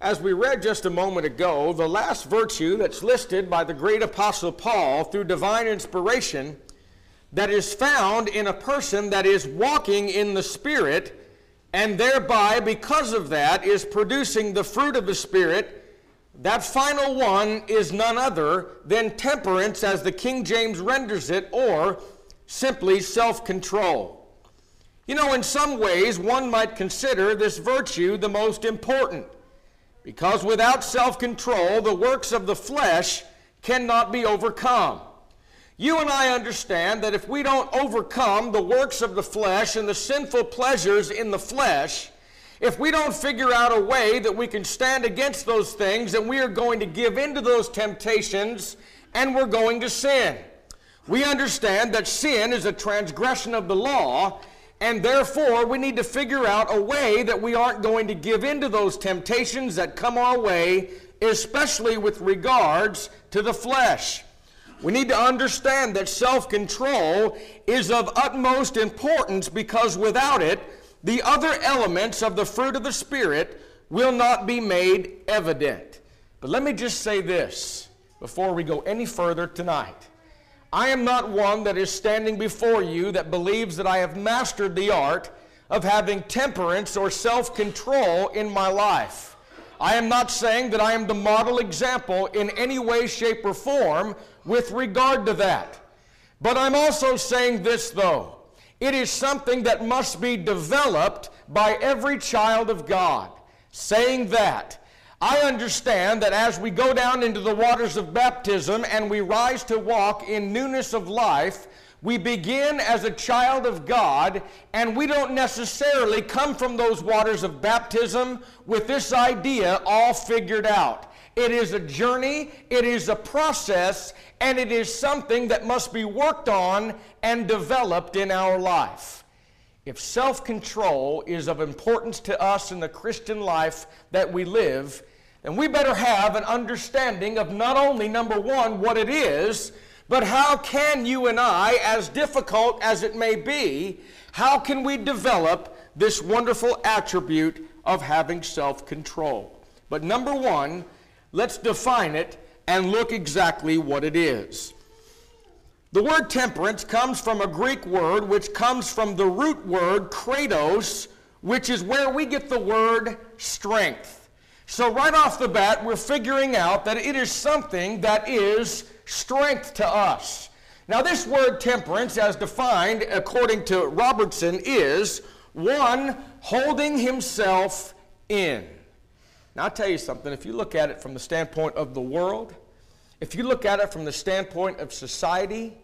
As we read just a moment ago, the last virtue that's listed by the great apostle Paul through divine inspiration that is found in a person that is walking in the Spirit and thereby, because of that, is producing the fruit of the Spirit, that final one is none other than temperance, as the King James renders it, or simply self control. You know, in some ways, one might consider this virtue the most important. Because without self control, the works of the flesh cannot be overcome. You and I understand that if we don't overcome the works of the flesh and the sinful pleasures in the flesh, if we don't figure out a way that we can stand against those things, then we are going to give in to those temptations and we're going to sin. We understand that sin is a transgression of the law, and therefore, we need to figure out a way that we aren't going to give in to those temptations that come our way, especially with regards to the flesh. We need to understand that self control is of utmost importance because without it, the other elements of the fruit of the Spirit will not be made evident. But let me just say this before we go any further tonight. I am not one that is standing before you that believes that I have mastered the art of having temperance or self control in my life. I am not saying that I am the model example in any way, shape, or form with regard to that. But I'm also saying this, though. It is something that must be developed by every child of God. Saying that, I understand that as we go down into the waters of baptism and we rise to walk in newness of life, we begin as a child of God, and we don't necessarily come from those waters of baptism with this idea all figured out. It is a journey, it is a process, and it is something that must be worked on and developed in our life. If self control is of importance to us in the Christian life that we live, then we better have an understanding of not only, number one, what it is, but how can you and I, as difficult as it may be, how can we develop this wonderful attribute of having self control? But number one, let's define it and look exactly what it is. The word temperance comes from a Greek word which comes from the root word kratos, which is where we get the word strength. So, right off the bat, we're figuring out that it is something that is strength to us. Now, this word temperance, as defined according to Robertson, is one holding himself in. Now, I'll tell you something. If you look at it from the standpoint of the world, if you look at it from the standpoint of society,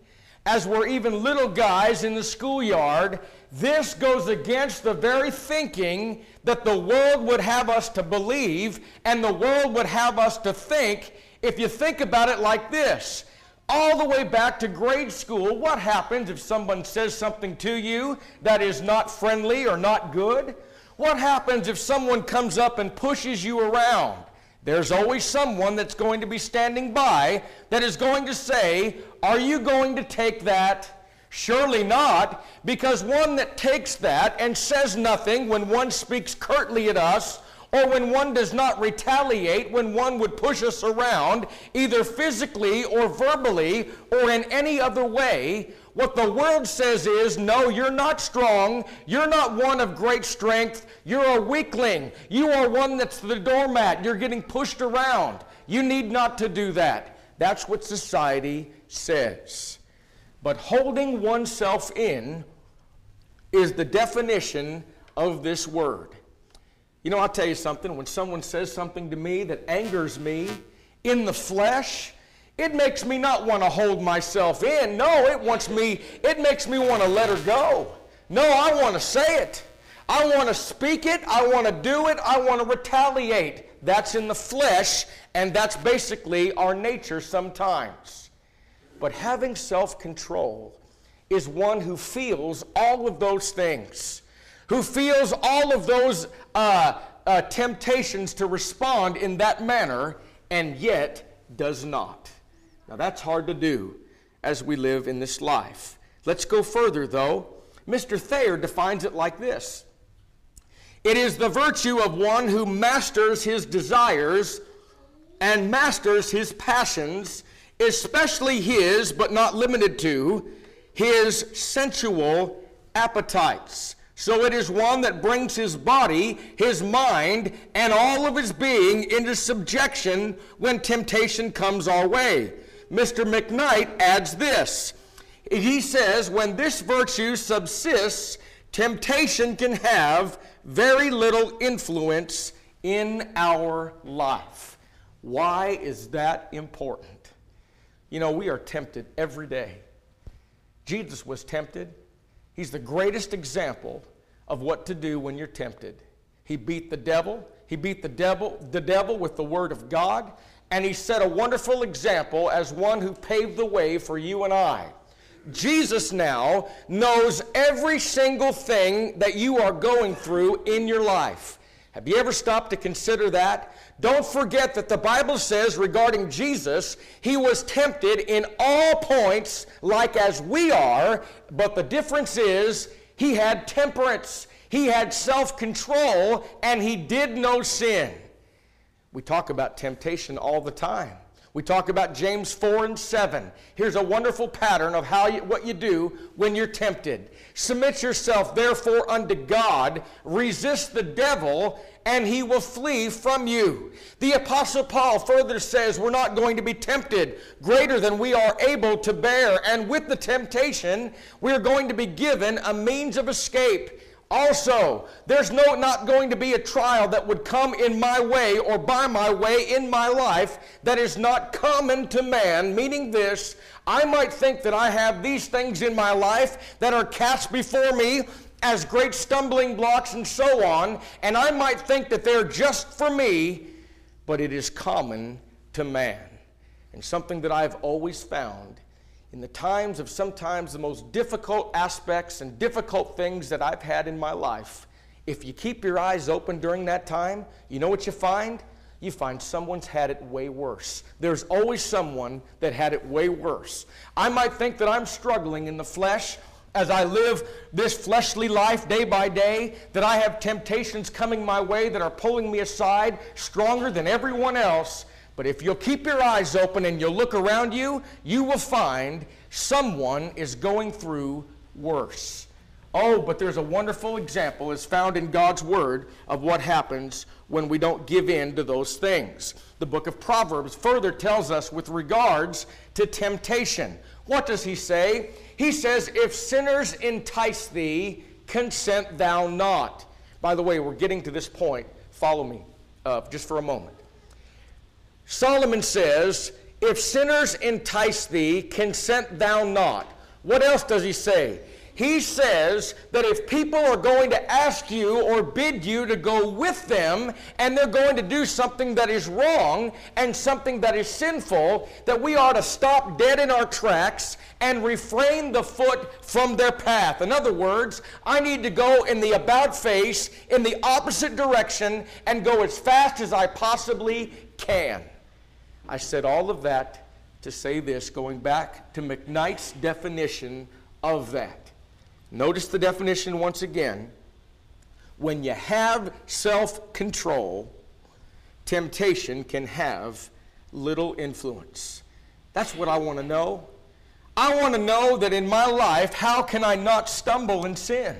as we're even little guys in the schoolyard, this goes against the very thinking that the world would have us to believe and the world would have us to think if you think about it like this. All the way back to grade school, what happens if someone says something to you that is not friendly or not good? What happens if someone comes up and pushes you around? There's always someone that's going to be standing by that is going to say, Are you going to take that? Surely not, because one that takes that and says nothing when one speaks curtly at us, or when one does not retaliate, when one would push us around, either physically or verbally or in any other way, what the world says is, no, you're not strong. You're not one of great strength. You're a weakling. You are one that's the doormat. You're getting pushed around. You need not to do that. That's what society says. But holding oneself in is the definition of this word. You know, I'll tell you something. When someone says something to me that angers me in the flesh, it makes me not want to hold myself in. No, it wants me, it makes me want to let her go. No, I want to say it. I want to speak it. I want to do it. I want to retaliate. That's in the flesh, and that's basically our nature sometimes. But having self control is one who feels all of those things, who feels all of those uh, uh, temptations to respond in that manner, and yet does not. Now that's hard to do as we live in this life. Let's go further though. Mr. Thayer defines it like this It is the virtue of one who masters his desires and masters his passions, especially his, but not limited to, his sensual appetites. So it is one that brings his body, his mind, and all of his being into subjection when temptation comes our way. Mr. McKnight adds this. He says, when this virtue subsists, temptation can have very little influence in our life. Why is that important? You know, we are tempted every day. Jesus was tempted. He's the greatest example of what to do when you're tempted. He beat the devil. He beat the devil, the devil with the word of God, and he set a wonderful example as one who paved the way for you and I. Jesus now knows every single thing that you are going through in your life. Have you ever stopped to consider that? Don't forget that the Bible says regarding Jesus, he was tempted in all points like as we are, but the difference is he had temperance, he had self control, and he did no sin. We talk about temptation all the time. We talk about James 4 and 7. Here's a wonderful pattern of how you, what you do when you're tempted. Submit yourself therefore unto God, resist the devil, and he will flee from you. The Apostle Paul further says we're not going to be tempted greater than we are able to bear, and with the temptation, we are going to be given a means of escape. Also, there's no not going to be a trial that would come in my way or by my way in my life that is not common to man, meaning this, I might think that I have these things in my life that are cast before me as great stumbling blocks and so on, and I might think that they're just for me, but it is common to man. And something that I've always found in the times of sometimes the most difficult aspects and difficult things that I've had in my life, if you keep your eyes open during that time, you know what you find? You find someone's had it way worse. There's always someone that had it way worse. I might think that I'm struggling in the flesh as I live this fleshly life day by day, that I have temptations coming my way that are pulling me aside stronger than everyone else. But if you'll keep your eyes open and you'll look around you, you will find someone is going through worse. Oh, but there's a wonderful example is found in God's word of what happens when we don't give in to those things. The book of Proverbs further tells us with regards to temptation. What does he say? He says, If sinners entice thee, consent thou not. By the way, we're getting to this point. Follow me uh, just for a moment. Solomon says, If sinners entice thee, consent thou not. What else does he say? He says that if people are going to ask you or bid you to go with them and they're going to do something that is wrong and something that is sinful, that we are to stop dead in our tracks and refrain the foot from their path. In other words, I need to go in the about face, in the opposite direction, and go as fast as I possibly can. I said all of that to say this, going back to McKnight's definition of that. Notice the definition once again. When you have self control, temptation can have little influence. That's what I want to know. I want to know that in my life, how can I not stumble in sin?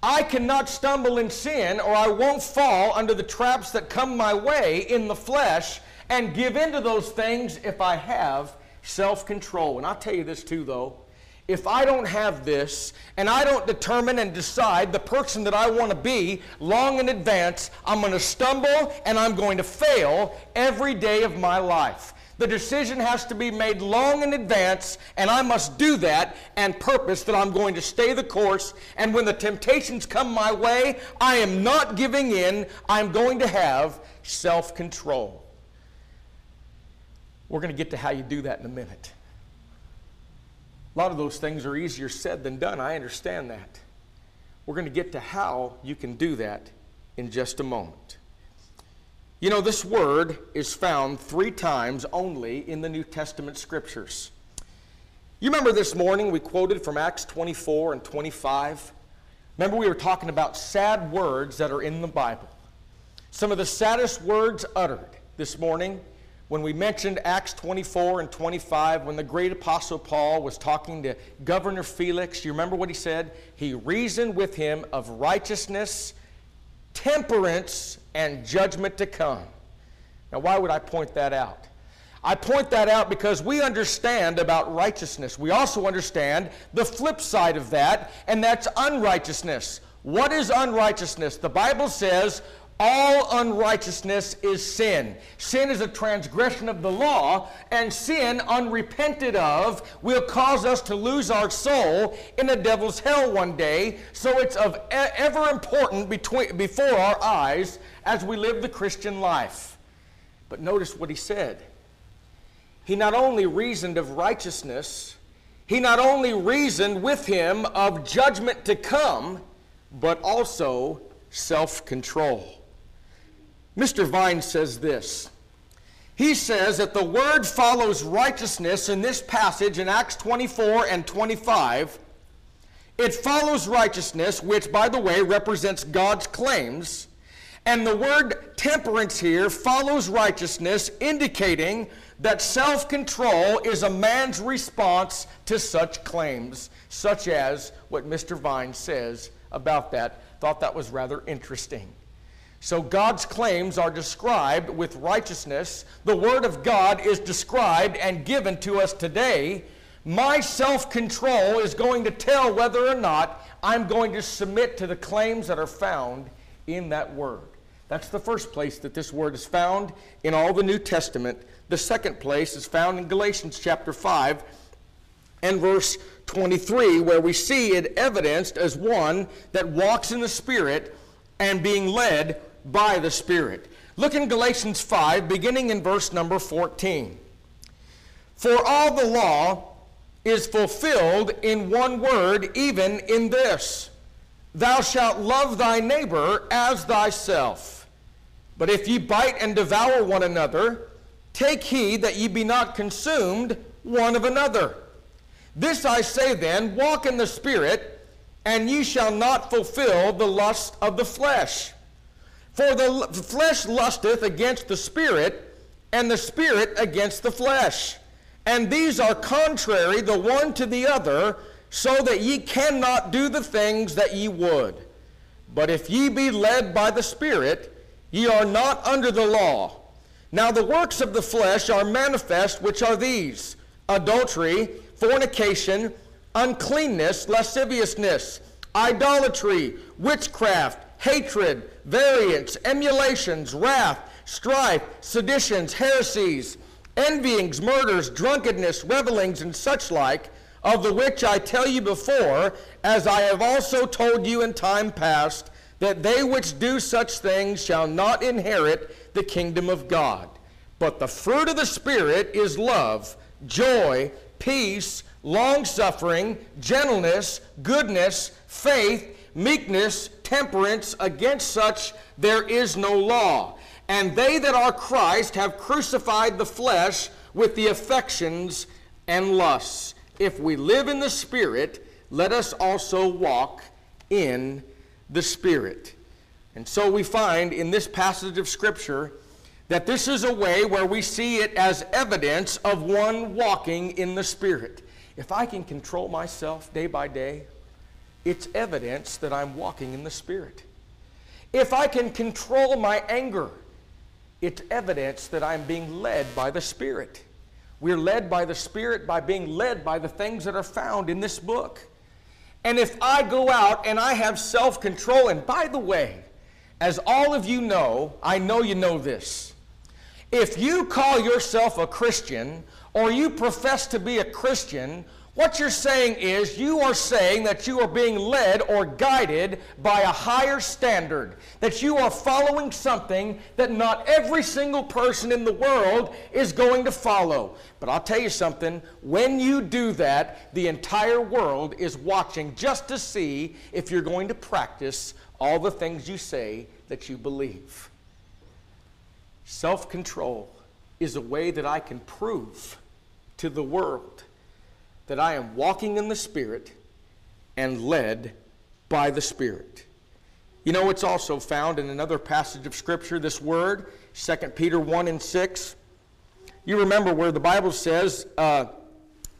I cannot stumble in sin, or I won't fall under the traps that come my way in the flesh and give into those things if I have self control. And I'll tell you this too, though. If I don't have this and I don't determine and decide the person that I want to be long in advance, I'm going to stumble and I'm going to fail every day of my life. The decision has to be made long in advance, and I must do that and purpose that I'm going to stay the course. And when the temptations come my way, I am not giving in. I'm going to have self control. We're going to get to how you do that in a minute. A lot of those things are easier said than done. I understand that. We're going to get to how you can do that in just a moment. You know, this word is found three times only in the New Testament scriptures. You remember this morning we quoted from Acts 24 and 25? Remember, we were talking about sad words that are in the Bible. Some of the saddest words uttered this morning when we mentioned Acts 24 and 25, when the great apostle Paul was talking to Governor Felix, you remember what he said? He reasoned with him of righteousness, temperance, and judgment to come. Now, why would I point that out? I point that out because we understand about righteousness. We also understand the flip side of that, and that's unrighteousness. What is unrighteousness? The Bible says, all unrighteousness is sin. Sin is a transgression of the law, and sin, unrepented of, will cause us to lose our soul in the devil's hell one day. So it's of ever important between, before our eyes as we live the Christian life. But notice what he said. He not only reasoned of righteousness, he not only reasoned with him of judgment to come, but also self control. Mr. Vine says this. He says that the word follows righteousness in this passage in Acts 24 and 25. It follows righteousness, which, by the way, represents God's claims. And the word temperance here follows righteousness, indicating that self control is a man's response to such claims, such as what Mr. Vine says about that. Thought that was rather interesting. So God's claims are described with righteousness. The Word of God is described and given to us today. My self control is going to tell whether or not I'm going to submit to the claims that are found in that Word. That's the first place that this Word is found in all the New Testament. The second place is found in Galatians chapter 5 and verse 23, where we see it evidenced as one that walks in the Spirit and being led by the Spirit. Look in Galatians 5, beginning in verse number 14. For all the law is fulfilled in one word, even in this Thou shalt love thy neighbor as thyself. But if ye bite and devour one another, take heed that ye be not consumed one of another. This I say then walk in the Spirit, and ye shall not fulfill the lust of the flesh. For the flesh lusteth against the Spirit, and the Spirit against the flesh. And these are contrary the one to the other, so that ye cannot do the things that ye would. But if ye be led by the Spirit, ye are not under the law. Now the works of the flesh are manifest, which are these adultery, fornication, uncleanness, lasciviousness, idolatry, witchcraft hatred, variance, emulations, wrath, strife, seditions, heresies, envyings, murders, drunkenness, revelings, and such like, of the which I tell you before, as I have also told you in time past, that they which do such things shall not inherit the kingdom of God. But the fruit of the Spirit is love, joy, peace, long suffering, gentleness, goodness, faith, meekness, temperance, against such there is no law. And they that are Christ have crucified the flesh with the affections and lusts. If we live in the Spirit, let us also walk in the Spirit. And so we find in this passage of Scripture that this is a way where we see it as evidence of one walking in the Spirit. If I can control myself day by day, it's evidence that I'm walking in the Spirit. If I can control my anger, it's evidence that I'm being led by the Spirit. We're led by the Spirit by being led by the things that are found in this book. And if I go out and I have self control, and by the way, as all of you know, I know you know this. If you call yourself a Christian or you profess to be a Christian, what you're saying is you are saying that you are being led or guided by a higher standard, that you are following something that not every single person in the world is going to follow. But I'll tell you something, when you do that, the entire world is watching just to see if you're going to practice all the things you say that you believe. Self control is a way that I can prove to the world that I am walking in the Spirit and led by the Spirit. You know, it's also found in another passage of Scripture, this word, 2 Peter 1 and 6. You remember where the Bible says, uh,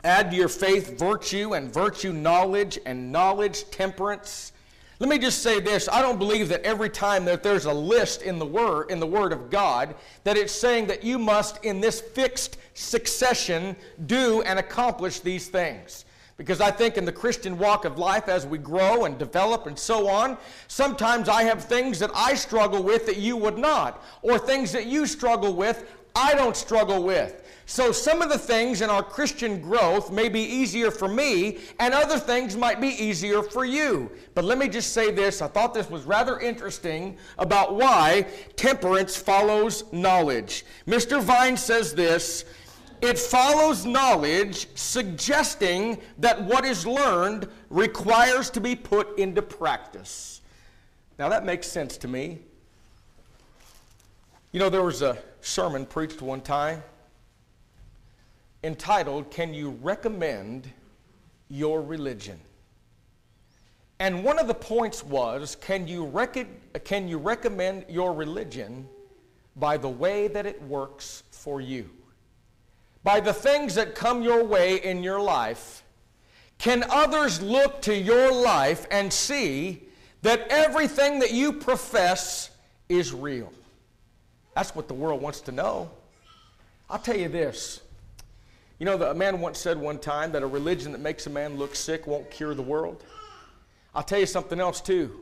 add to your faith virtue, and virtue knowledge, and knowledge temperance. Let me just say this. I don't believe that every time that there's a list in the word in the word of God that it's saying that you must in this fixed succession do and accomplish these things. Because I think in the Christian walk of life, as we grow and develop and so on, sometimes I have things that I struggle with that you would not, or things that you struggle with I don't struggle with. So some of the things in our Christian growth may be easier for me, and other things might be easier for you. But let me just say this I thought this was rather interesting about why temperance follows knowledge. Mr. Vine says this it follows knowledge, suggesting that what is learned requires to be put into practice. Now that makes sense to me. You know, there was a sermon preached one time entitled, Can You Recommend Your Religion? And one of the points was, can you, rec- can you recommend your religion by the way that it works for you? By the things that come your way in your life, can others look to your life and see that everything that you profess is real? That's what the world wants to know. I'll tell you this. You know, a man once said one time that a religion that makes a man look sick won't cure the world. I'll tell you something else, too.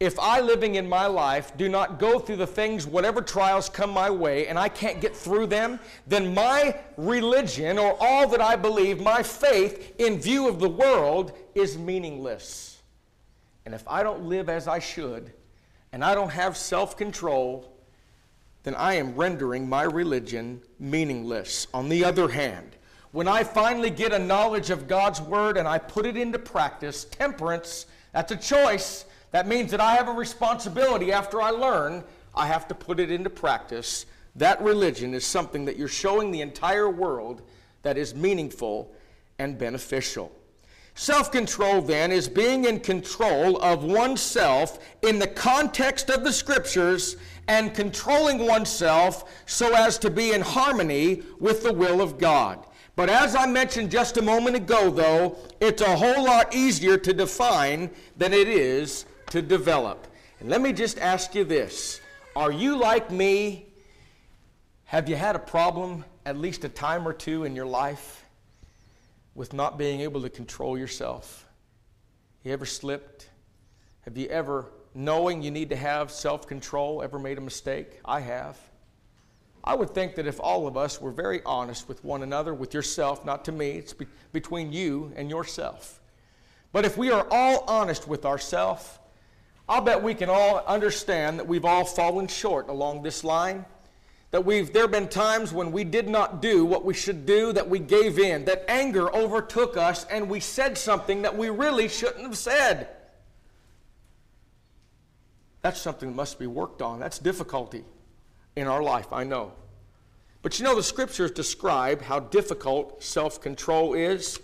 If I, living in my life, do not go through the things, whatever trials come my way, and I can't get through them, then my religion or all that I believe, my faith in view of the world, is meaningless. And if I don't live as I should, and I don't have self control, then I am rendering my religion meaningless. On the other hand, when I finally get a knowledge of God's Word and I put it into practice, temperance, that's a choice. That means that I have a responsibility after I learn, I have to put it into practice. That religion is something that you're showing the entire world that is meaningful and beneficial. Self control, then, is being in control of oneself in the context of the Scriptures and controlling oneself so as to be in harmony with the will of God. But as I mentioned just a moment ago, though, it's a whole lot easier to define than it is to develop. And let me just ask you this Are you like me? Have you had a problem at least a time or two in your life with not being able to control yourself? You ever slipped? Have you ever knowing you need to have self control ever made a mistake? I have. I would think that if all of us were very honest with one another, with yourself, not to me, it's be- between you and yourself. But if we are all honest with ourselves, I'll bet we can all understand that we've all fallen short along this line. That we've there have been times when we did not do what we should do, that we gave in, that anger overtook us, and we said something that we really shouldn't have said. That's something that must be worked on. That's difficulty in our life, I know. But you know, the scriptures describe how difficult self control is.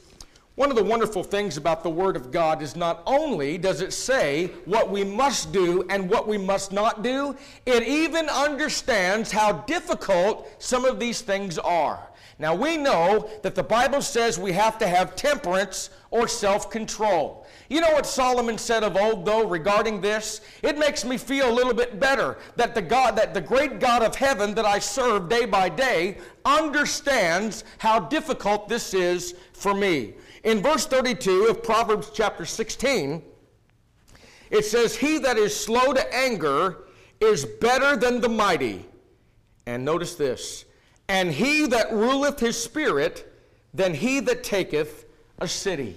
One of the wonderful things about the Word of God is not only does it say what we must do and what we must not do, it even understands how difficult some of these things are. Now, we know that the Bible says we have to have temperance or self control. You know what Solomon said of old, though, regarding this? It makes me feel a little bit better that the God, that the great God of heaven that I serve day by day understands how difficult this is for me. In verse 32 of Proverbs chapter 16, it says, He that is slow to anger is better than the mighty. And notice this, and he that ruleth his spirit than he that taketh a city.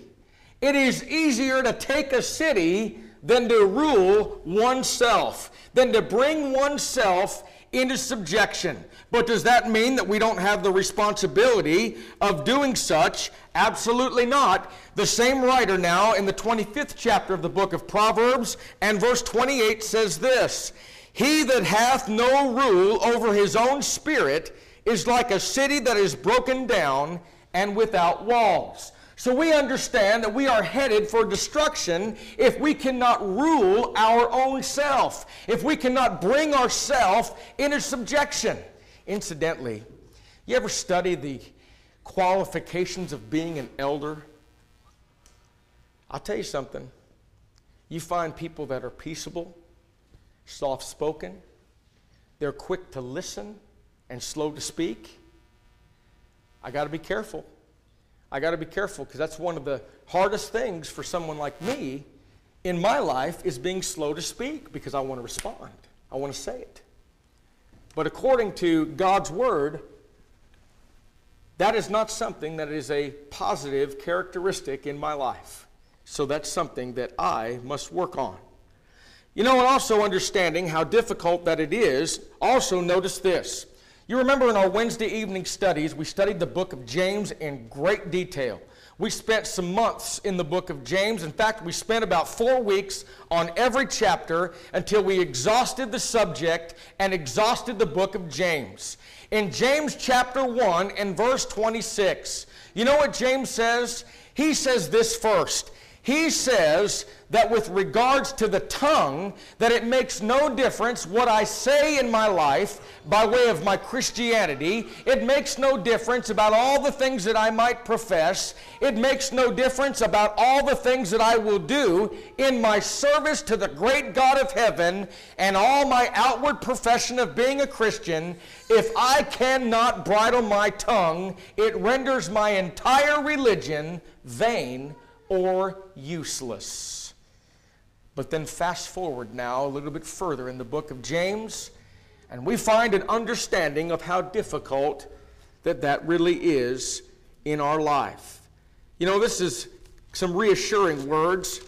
It is easier to take a city than to rule oneself, than to bring oneself into subjection. But does that mean that we don't have the responsibility of doing such? Absolutely not. The same writer now in the 25th chapter of the book of Proverbs and verse 28 says this He that hath no rule over his own spirit is like a city that is broken down and without walls. So we understand that we are headed for destruction if we cannot rule our own self, if we cannot bring ourself into subjection. Incidentally, you ever study the qualifications of being an elder? I'll tell you something. You find people that are peaceable, soft spoken, they're quick to listen and slow to speak. I got to be careful. I got to be careful because that's one of the hardest things for someone like me in my life is being slow to speak because I want to respond. I want to say it. But according to God's word, that is not something that is a positive characteristic in my life. So that's something that I must work on. You know, and also understanding how difficult that it is, also notice this. You remember in our Wednesday evening studies, we studied the book of James in great detail. We spent some months in the book of James. In fact, we spent about four weeks on every chapter until we exhausted the subject and exhausted the book of James. In James chapter 1 and verse 26, you know what James says? He says this first he says that with regards to the tongue, that it makes no difference what I say in my life by way of my Christianity. It makes no difference about all the things that I might profess. It makes no difference about all the things that I will do in my service to the great God of heaven and all my outward profession of being a Christian. If I cannot bridle my tongue, it renders my entire religion vain or useless. But then fast forward now a little bit further in the book of James, and we find an understanding of how difficult that that really is in our life. You know, this is some reassuring words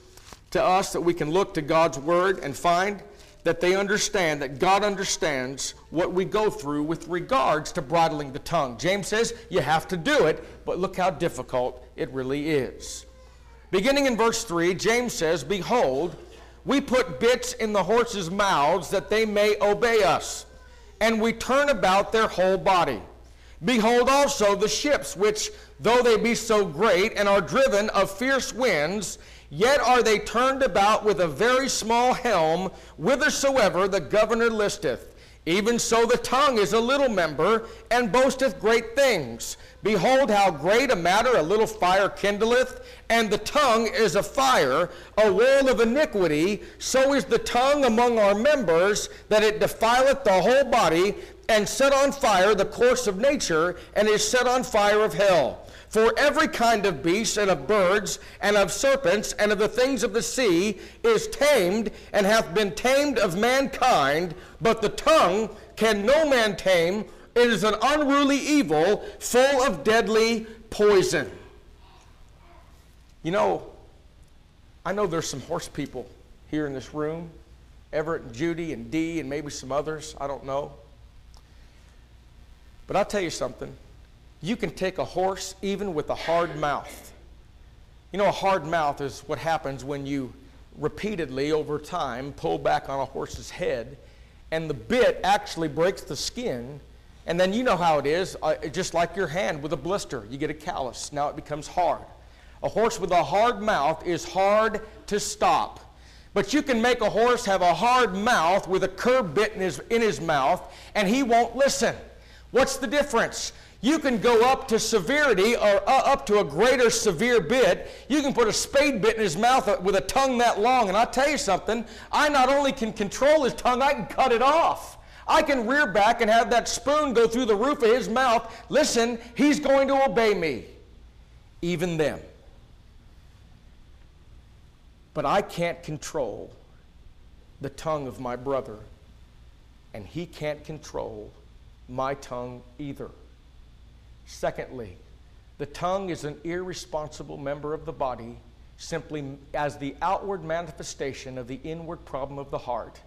to us that we can look to God's word and find that they understand, that God understands what we go through with regards to bridling the tongue. James says you have to do it, but look how difficult it really is. Beginning in verse 3, James says, Behold, we put bits in the horses' mouths that they may obey us, and we turn about their whole body. Behold also the ships, which, though they be so great and are driven of fierce winds, yet are they turned about with a very small helm, whithersoever the governor listeth. Even so the tongue is a little member, and boasteth great things. Behold, how great a matter a little fire kindleth, and the tongue is a fire, a wall of iniquity. So is the tongue among our members, that it defileth the whole body, and set on fire the course of nature, and is set on fire of hell. For every kind of beast, and of birds, and of serpents, and of the things of the sea, is tamed, and hath been tamed of mankind, but the tongue can no man tame it is an unruly evil full of deadly poison. You know, I know there's some horse people here in this room. Everett and Judy and Dee and maybe some others. I don't know. But I'll tell you something. You can take a horse even with a hard mouth. You know, a hard mouth is what happens when you repeatedly over time pull back on a horse's head and the bit actually breaks the skin and then you know how it is, uh, just like your hand with a blister. You get a callus, now it becomes hard. A horse with a hard mouth is hard to stop. But you can make a horse have a hard mouth with a curb bit in his, in his mouth, and he won't listen. What's the difference? You can go up to severity or uh, up to a greater severe bit. You can put a spade bit in his mouth uh, with a tongue that long. And I'll tell you something, I not only can control his tongue, I can cut it off. I can rear back and have that spoon go through the roof of his mouth. Listen, he's going to obey me, even them. But I can't control the tongue of my brother, and he can't control my tongue either. Secondly, the tongue is an irresponsible member of the body simply as the outward manifestation of the inward problem of the heart.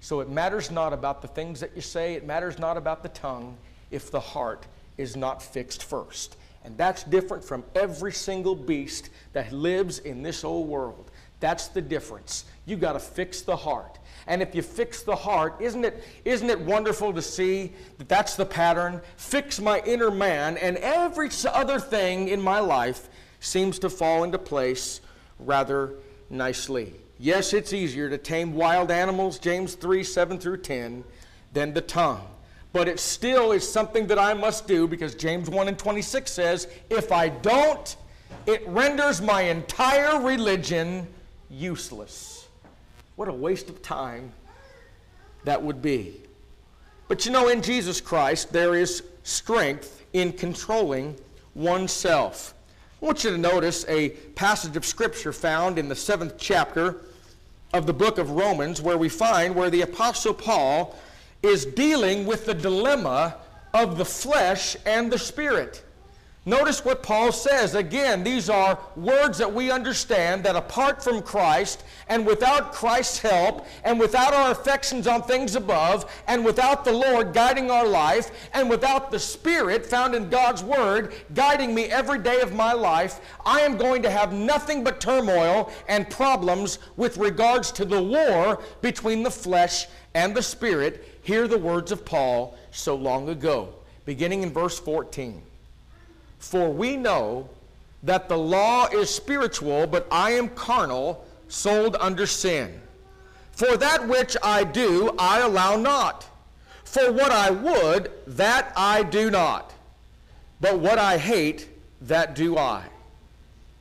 So it matters not about the things that you say, it matters not about the tongue if the heart is not fixed first. And that's different from every single beast that lives in this old world. That's the difference. You got to fix the heart. And if you fix the heart, isn't it, isn't it wonderful to see that that's the pattern? Fix my inner man, and every other thing in my life seems to fall into place rather nicely. Yes, it's easier to tame wild animals, James 3 7 through 10, than the tongue. But it still is something that I must do because James 1 and 26 says, if I don't, it renders my entire religion useless. What a waste of time that would be. But you know, in Jesus Christ, there is strength in controlling oneself. I want you to notice a passage of Scripture found in the seventh chapter of the book of Romans where we find where the Apostle Paul is dealing with the dilemma of the flesh and the spirit. Notice what Paul says. Again, these are words that we understand that apart from Christ and without Christ's help and without our affections on things above and without the Lord guiding our life and without the Spirit found in God's Word guiding me every day of my life, I am going to have nothing but turmoil and problems with regards to the war between the flesh and the Spirit. Hear the words of Paul so long ago, beginning in verse 14. For we know that the law is spiritual, but I am carnal, sold under sin. For that which I do, I allow not. For what I would, that I do not. But what I hate, that do I.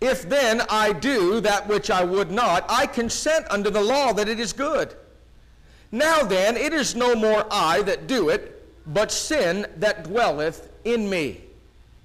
If then I do that which I would not, I consent unto the law that it is good. Now then, it is no more I that do it, but sin that dwelleth in me.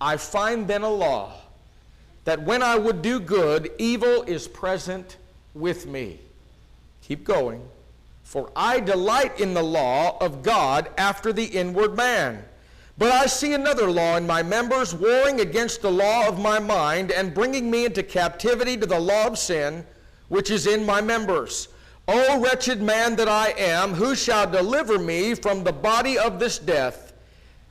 I find then a law that when I would do good, evil is present with me. Keep going. For I delight in the law of God after the inward man. But I see another law in my members, warring against the law of my mind, and bringing me into captivity to the law of sin, which is in my members. O wretched man that I am, who shall deliver me from the body of this death?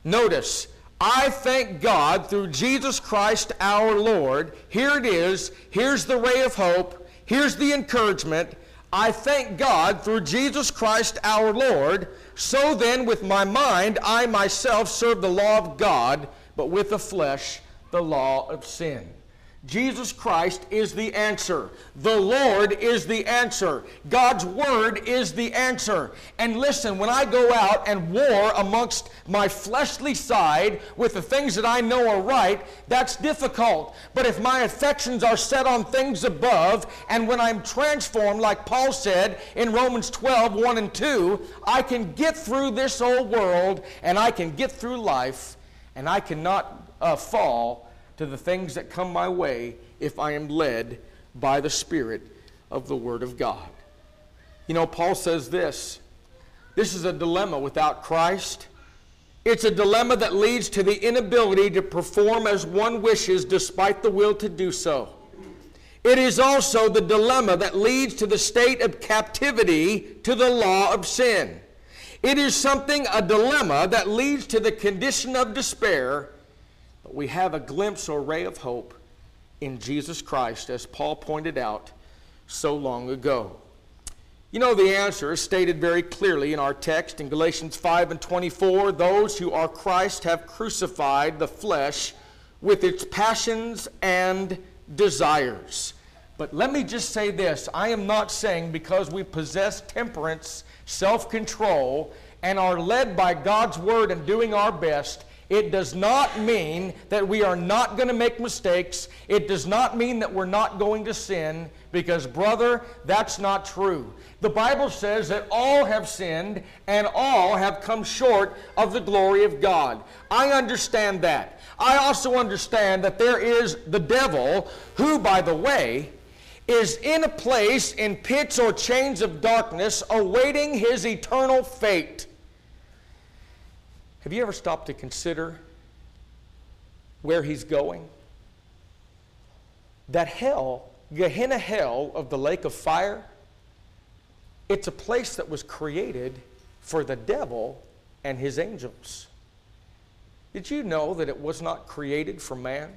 Notice, I thank God through Jesus Christ our Lord. Here it is. Here's the ray of hope. Here's the encouragement. I thank God through Jesus Christ our Lord. So then, with my mind, I myself serve the law of God, but with the flesh, the law of sin. Jesus Christ is the answer. The Lord is the answer. God's Word is the answer. And listen, when I go out and war amongst my fleshly side with the things that I know are right, that's difficult. But if my affections are set on things above, and when I'm transformed, like Paul said in Romans 12 1 and 2, I can get through this old world and I can get through life and I cannot uh, fall to the things that come my way if I am led by the Spirit of the Word of God. You know, Paul says this this is a dilemma without Christ. It's a dilemma that leads to the inability to perform as one wishes despite the will to do so. It is also the dilemma that leads to the state of captivity to the law of sin. It is something, a dilemma, that leads to the condition of despair we have a glimpse or ray of hope in Jesus Christ, as Paul pointed out so long ago. You know, the answer is stated very clearly in our text in Galatians 5 and 24 those who are Christ have crucified the flesh with its passions and desires. But let me just say this I am not saying because we possess temperance, self control, and are led by God's word and doing our best it does not mean that we are not going to make mistakes. It does not mean that we're not going to sin, because, brother, that's not true. The Bible says that all have sinned and all have come short of the glory of God. I understand that. I also understand that there is the devil, who, by the way, is in a place in pits or chains of darkness awaiting his eternal fate. Have you ever stopped to consider where he's going? that hell, Gehenna hell of the lake of fire, it's a place that was created for the devil and his angels. Did you know that it was not created for man?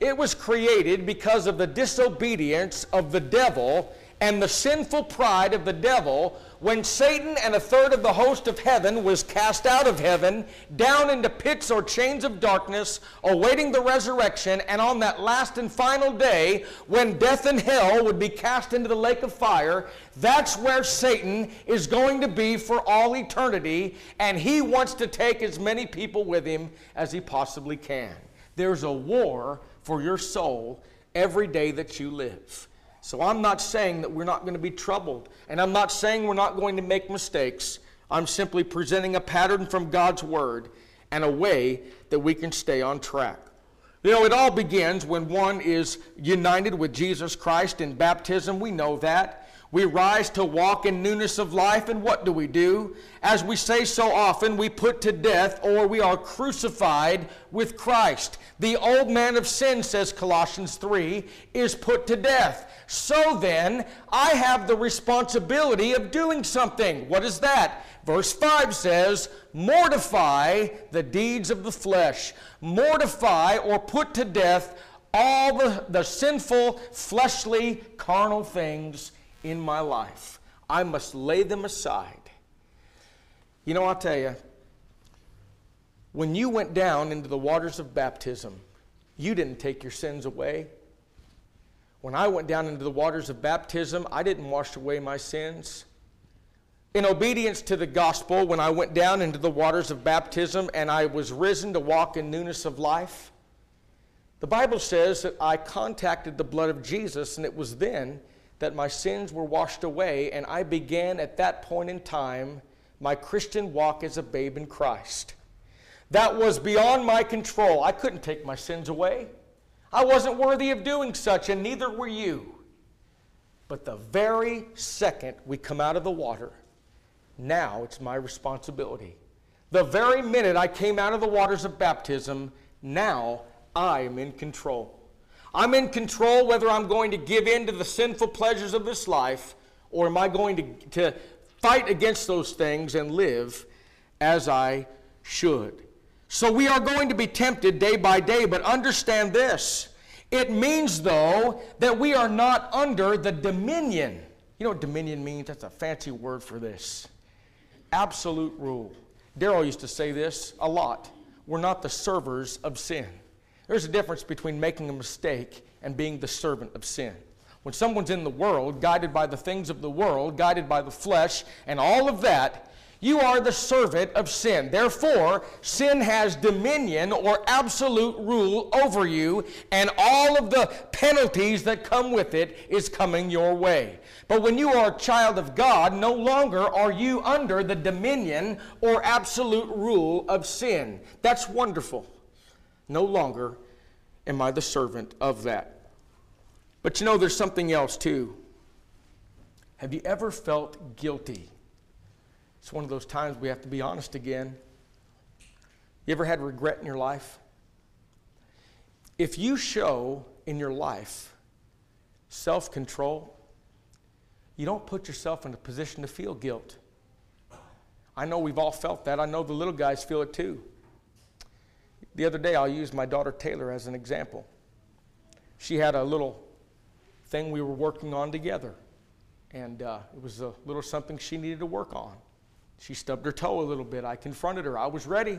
It was created because of the disobedience of the devil and the sinful pride of the devil when Satan and a third of the host of heaven was cast out of heaven down into pits or chains of darkness awaiting the resurrection and on that last and final day when death and hell would be cast into the lake of fire that's where Satan is going to be for all eternity and he wants to take as many people with him as he possibly can. There's a war for your soul every day that you live so I'm not saying that we're not going to be troubled, and I'm not saying we're not going to make mistakes. I'm simply presenting a pattern from God's Word and a way that we can stay on track. You know, it all begins when one is united with Jesus Christ in baptism. We know that. We rise to walk in newness of life, and what do we do? As we say so often, we put to death or we are crucified with Christ. The old man of sin, says Colossians 3, is put to death. So then, I have the responsibility of doing something. What is that? Verse 5 says, Mortify the deeds of the flesh. Mortify or put to death all the, the sinful, fleshly, carnal things in my life. I must lay them aside. You know, I'll tell you, when you went down into the waters of baptism, you didn't take your sins away. When I went down into the waters of baptism, I didn't wash away my sins. In obedience to the gospel, when I went down into the waters of baptism and I was risen to walk in newness of life, the Bible says that I contacted the blood of Jesus, and it was then that my sins were washed away, and I began at that point in time my Christian walk as a babe in Christ. That was beyond my control. I couldn't take my sins away. I wasn't worthy of doing such, and neither were you. But the very second we come out of the water, now it's my responsibility. The very minute I came out of the waters of baptism, now I am in control. I'm in control whether I'm going to give in to the sinful pleasures of this life or am I going to, to fight against those things and live as I should. So we are going to be tempted day by day, but understand this. It means, though, that we are not under the dominion. You know what dominion means? That's a fancy word for this. Absolute rule. Daryl used to say this a lot. We're not the servers of sin. There's a difference between making a mistake and being the servant of sin. When someone's in the world, guided by the things of the world, guided by the flesh, and all of that, you are the servant of sin. Therefore, sin has dominion or absolute rule over you, and all of the penalties that come with it is coming your way. But when you are a child of God, no longer are you under the dominion or absolute rule of sin. That's wonderful. No longer am I the servant of that. But you know, there's something else too. Have you ever felt guilty? It's one of those times we have to be honest again. You ever had regret in your life? If you show in your life self control, you don't put yourself in a position to feel guilt. I know we've all felt that. I know the little guys feel it too. The other day, I'll use my daughter Taylor as an example. She had a little thing we were working on together, and uh, it was a little something she needed to work on. She stubbed her toe a little bit. I confronted her. I was ready.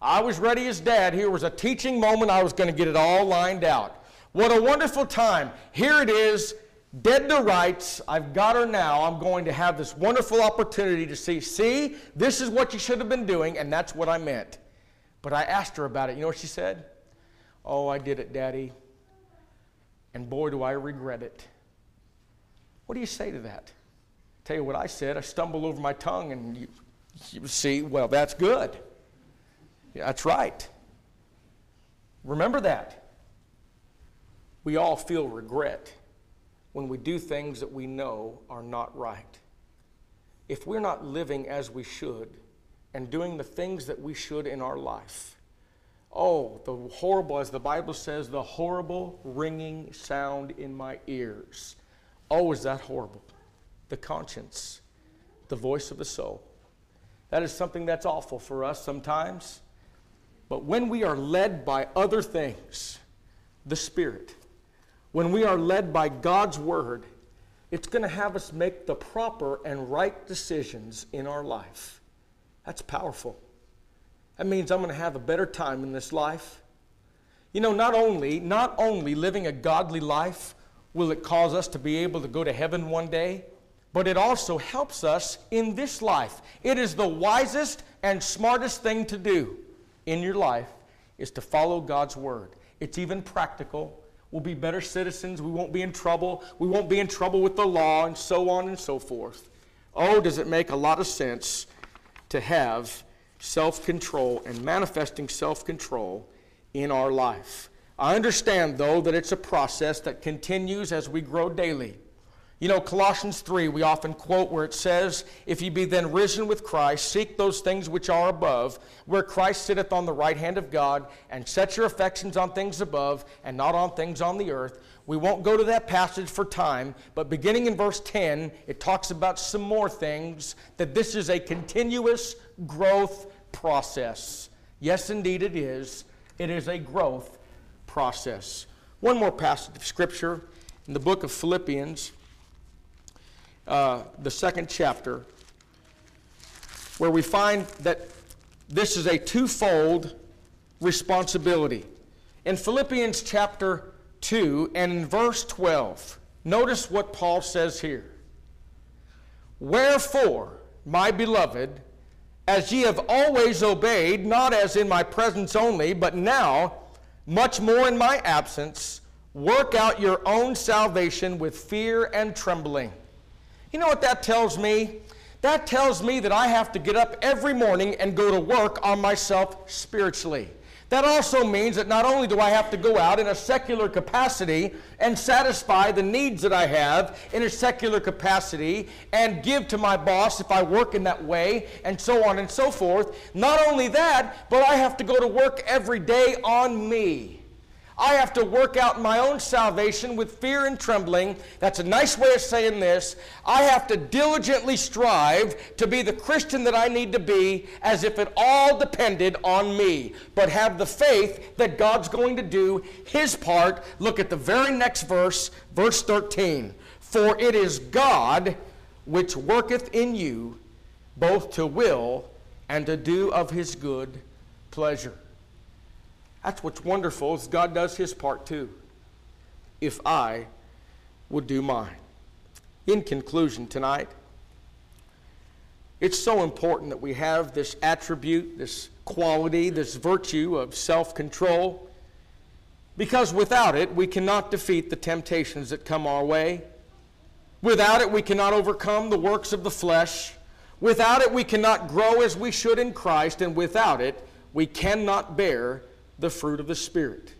I was ready as dad. Here was a teaching moment. I was going to get it all lined out. What a wonderful time. Here it is, dead to rights. I've got her now. I'm going to have this wonderful opportunity to see, see, this is what you should have been doing, and that's what I meant. But I asked her about it. You know what she said? Oh, I did it, Daddy. And boy, do I regret it. What do you say to that? Tell you what I said. I stumbled over my tongue, and you, you see, well, that's good. Yeah, that's right. Remember that. We all feel regret when we do things that we know are not right. If we're not living as we should, and doing the things that we should in our life, Oh, the horrible, as the Bible says, the horrible ringing sound in my ears. Oh, is that horrible? The conscience, the voice of the soul. That is something that's awful for us sometimes. But when we are led by other things, the Spirit, when we are led by God's Word, it's going to have us make the proper and right decisions in our life. That's powerful. That means I'm going to have a better time in this life. You know, not only, not only living a godly life will it cause us to be able to go to heaven one day, but it also helps us in this life. It is the wisest and smartest thing to do in your life is to follow God's word. It's even practical. We'll be better citizens. We won't be in trouble. We won't be in trouble with the law and so on and so forth. Oh, does it make a lot of sense to have self control and manifesting self control in our life. I understand, though, that it's a process that continues as we grow daily. You know, Colossians 3, we often quote where it says, If ye be then risen with Christ, seek those things which are above, where Christ sitteth on the right hand of God, and set your affections on things above, and not on things on the earth. We won't go to that passage for time, but beginning in verse 10, it talks about some more things, that this is a continuous growth process. Yes, indeed, it is. It is a growth process. One more passage of Scripture in the book of Philippians, uh, the second chapter, where we find that this is a twofold responsibility. In Philippians chapter 2 and in verse 12, notice what Paul says here. Wherefore, my beloved, as ye have always obeyed, not as in my presence only, but now, much more in my absence, work out your own salvation with fear and trembling. You know what that tells me? That tells me that I have to get up every morning and go to work on myself spiritually. That also means that not only do I have to go out in a secular capacity and satisfy the needs that I have in a secular capacity and give to my boss if I work in that way and so on and so forth, not only that, but I have to go to work every day on me. I have to work out my own salvation with fear and trembling. That's a nice way of saying this. I have to diligently strive to be the Christian that I need to be as if it all depended on me, but have the faith that God's going to do His part. Look at the very next verse, verse 13. For it is God which worketh in you both to will and to do of His good pleasure. That's what's wonderful is God does his part too. If I would do mine. In conclusion tonight, it's so important that we have this attribute, this quality, this virtue of self-control because without it, we cannot defeat the temptations that come our way. Without it, we cannot overcome the works of the flesh. Without it, we cannot grow as we should in Christ. And without it, we cannot bear the fruit of the Spirit.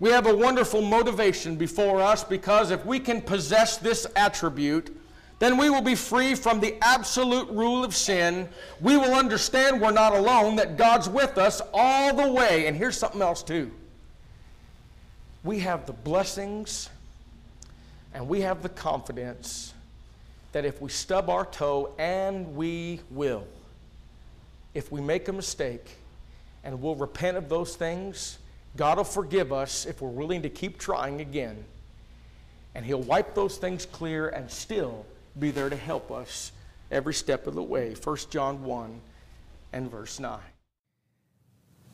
We have a wonderful motivation before us because if we can possess this attribute, then we will be free from the absolute rule of sin. We will understand we're not alone, that God's with us all the way. And here's something else, too. We have the blessings and we have the confidence that if we stub our toe, and we will, if we make a mistake, and we'll repent of those things, God will forgive us if we're willing to keep trying again. And He'll wipe those things clear and still be there to help us every step of the way. 1 John 1 and verse 9.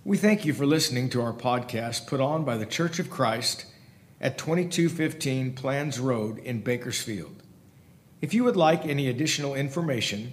We thank you for listening to our podcast put on by the Church of Christ at 2215 Planz Road in Bakersfield. If you would like any additional information,